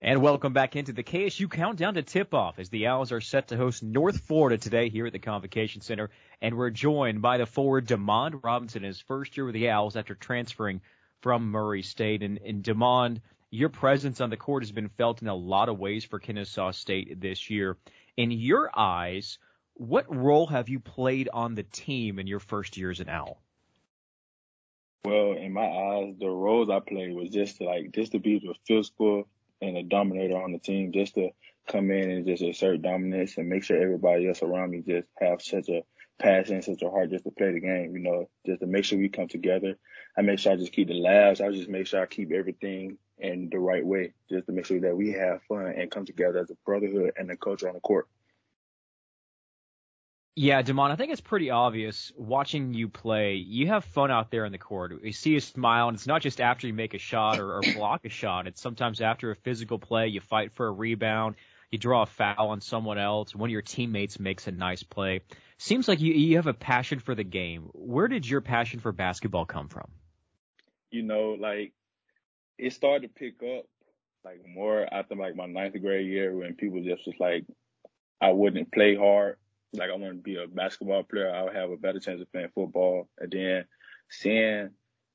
And welcome back into the KSU countdown to tip off as the Owls are set to host North Florida today here at the Convocation Center. And we're joined by the forward Demond Robinson in his first year with the Owls after transferring from Murray State. And, and Demond, your presence on the court has been felt in a lot of ways for Kennesaw State this year. In your eyes, what role have you played on the team in your first year as an Owl? Well, in my eyes, the roles I played was just like just to be the physical and a dominator on the team just to come in and just assert dominance and make sure everybody else around me just have such a passion, such a heart just to play the game, you know, just to make sure we come together. I make sure I just keep the laughs. I just make sure I keep everything in the right way, just to make sure that we have fun and come together as a brotherhood and a culture on the court. Yeah, Demond, I think it's pretty obvious watching you play. You have fun out there in the court. We see you smile, and it's not just after you make a shot or, or block a shot. It's sometimes after a physical play, you fight for a rebound, you draw a foul on someone else, one of your teammates makes a nice play. Seems like you, you have a passion for the game. Where did your passion for basketball come from? You know, like it started to pick up like more after like my ninth grade year when people just was like, I wouldn't play hard like I want to be a basketball player, I would have a better chance of playing football. And then seeing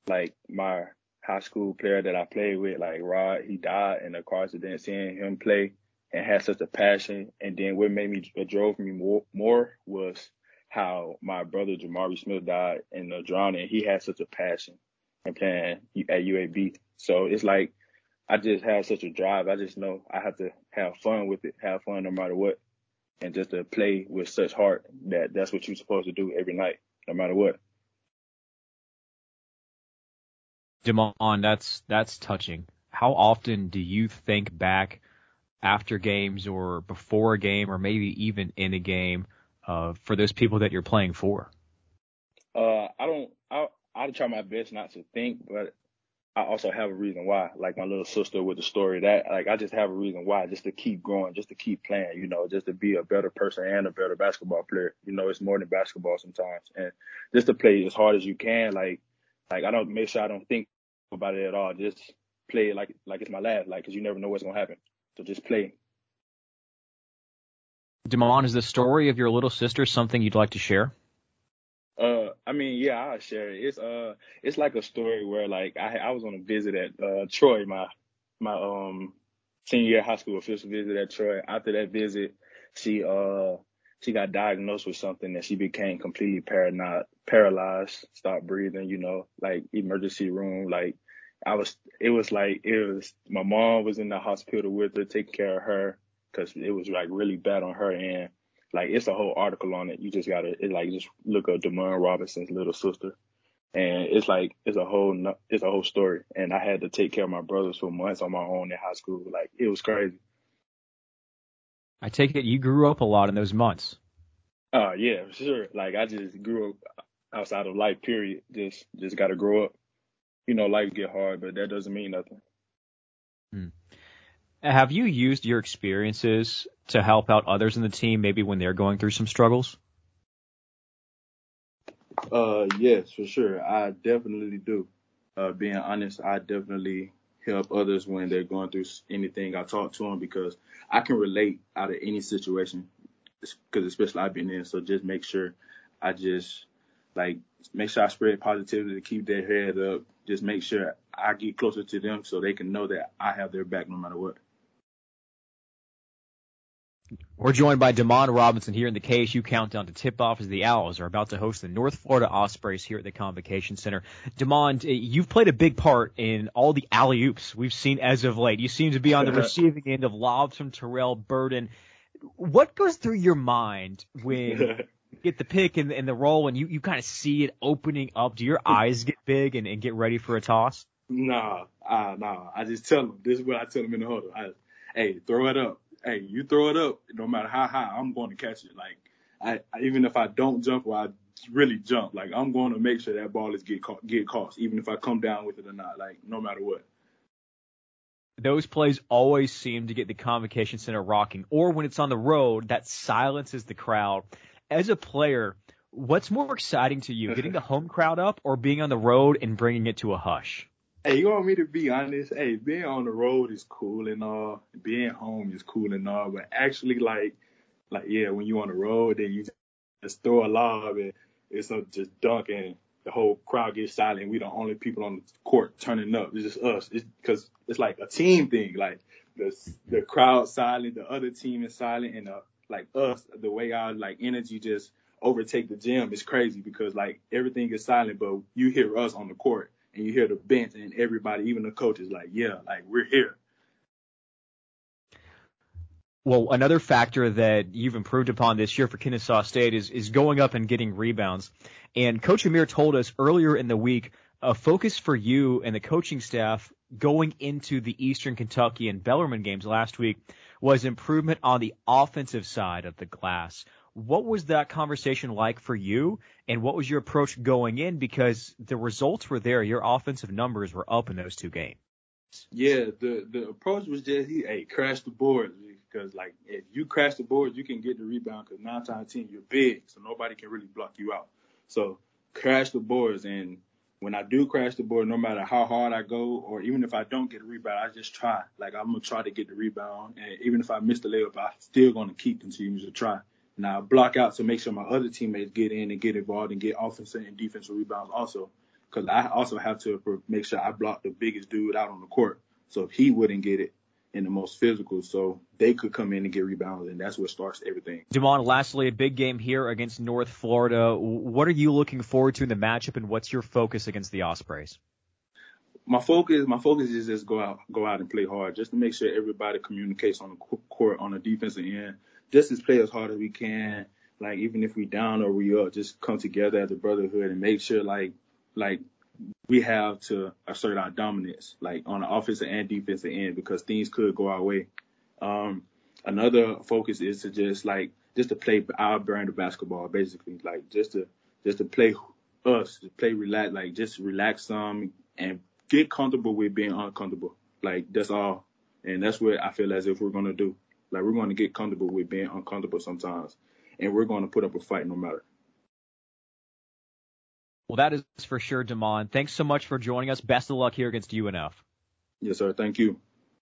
like my high school player that I played with, like Rod, he died in a car accident. Seeing him play and had such a passion, and then what made me what drove me more, more was how my brother Jamari Smith died in the drowning. He had such a passion and playing at UAB. So it's like I just have such a drive. I just know I have to have fun with it, have fun no matter what and just to play with such heart that that's what you're supposed to do every night, no matter what. Demond, that's that's touching. How often do you think back after games or before a game or maybe even in a game uh, for those people that you're playing for? Uh, I don't. I I try my best not to think, but I also have a reason why, like my little sister with the story that, like, I just have a reason why, just to keep growing, just to keep playing, you know, just to be a better person and a better basketball player. You know, it's more than basketball sometimes. And just to play as hard as you can, like, like I don't make sure I don't think about it at all. Just play like, like it's my last, like, cause you never know what's going to happen. So just play. Demond, is the story of your little sister something you'd like to share? I mean, yeah, I'll share it. It's uh, it's like a story where like I I was on a visit at uh Troy, my my um senior year high school official visit at Troy. After that visit, she uh she got diagnosed with something that she became completely paranoid, paralyzed, stopped breathing. You know, like emergency room. Like I was, it was like it was. My mom was in the hospital with her, taking care of her because it was like really bad on her end like it's a whole article on it. You just gotta it like just look up Demond Robinson's little sister, and it's like it's a whole it's a whole story. And I had to take care of my brothers for months on my own in high school. Like it was crazy. I take it you grew up a lot in those months. Uh yeah, sure. Like I just grew up outside of life. Period. Just just gotta grow up. You know, life get hard, but that doesn't mean nothing. Hmm. Have you used your experiences to help out others in the team, maybe when they're going through some struggles? Uh, yes, for sure. I definitely do. Uh, being honest, I definitely help others when they're going through anything. I talk to them because I can relate out of any situation, because especially I've been in. So just make sure I just like make sure I spread positivity to keep their head up. Just make sure I get closer to them so they can know that I have their back no matter what. We're joined by Demond Robinson here in the KSU countdown to tip off as the Owls are about to host the North Florida Ospreys here at the Convocation Center. Demond, eh, you've played a big part in all the alley oops we've seen as of late. You seem to be on the receiving end of lobs from Terrell Burden. What goes through your mind when you get the pick and, and the roll and you, you kind of see it opening up? Do your eyes get big and, and get ready for a toss? Nah, uh, nah. I just tell them. This is what I tell them in the huddle. I, hey, throw it up hey, you throw it up, no matter how high, I'm going to catch it. Like, I, even if I don't jump or I really jump, like I'm going to make sure that ball is get caught, get caught, even if I come down with it or not. Like, no matter what. Those plays always seem to get the convocation center rocking, or when it's on the road, that silences the crowd. As a player, what's more exciting to you, getting the home crowd up or being on the road and bringing it to a hush? Hey, you want me to be honest? Hey, being on the road is cool and all. Being home is cool and all. But actually, like, like yeah, when you on the road, then you just throw a lob and it's just dunk and the whole crowd gets silent. We the only people on the court turning up. It's just us. It's because it's like a team thing. Like the the crowd silent, the other team is silent, and uh, like us, the way our like energy just overtake the gym is crazy because like everything is silent, but you hear us on the court and you hear the bench and everybody, even the coaches, like, yeah, like we're here. Well, another factor that you've improved upon this year for Kennesaw State is is going up and getting rebounds. And Coach Amir told us earlier in the week a focus for you and the coaching staff going into the Eastern Kentucky and Bellarmine games last week was improvement on the offensive side of the glass. What was that conversation like for you? And what was your approach going in? Because the results were there. Your offensive numbers were up in those two games. Yeah, the the approach was just he hey crash the boards because like if you crash the boards you can get the rebound because nine times ten you're big so nobody can really block you out. So crash the boards and when I do crash the board, no matter how hard I go, or even if I don't get a rebound, I just try. Like I'm gonna try to get the rebound, and even if I miss the layup, I'm still gonna keep continuing to try. And I block out to make sure my other teammates get in and get involved and get offensive and defensive rebounds also. Because I also have to make sure I block the biggest dude out on the court. So if he wouldn't get it in the most physical, so they could come in and get rebounds, and that's what starts everything. Demond, lastly, a big game here against North Florida. What are you looking forward to in the matchup, and what's your focus against the Ospreys? My focus my focus is just go out go out and play hard just to make sure everybody communicates on the court on the defensive end just as play as hard as we can. Like even if we down or we up, just come together as a brotherhood and make sure like like we have to assert our dominance, like on the offensive and defensive end, because things could go our way. Um, another focus is to just like just to play our brand of basketball, basically, like just to just to play us, to play relax, like just relax some and get comfortable with being uncomfortable. Like that's all, and that's what I feel as if we're gonna do. Like we're going to get comfortable with being uncomfortable sometimes, and we're going to put up a fight no matter. Well, that is for sure, Demond. Thanks so much for joining us. Best of luck here against UNF. Yes, sir. Thank you.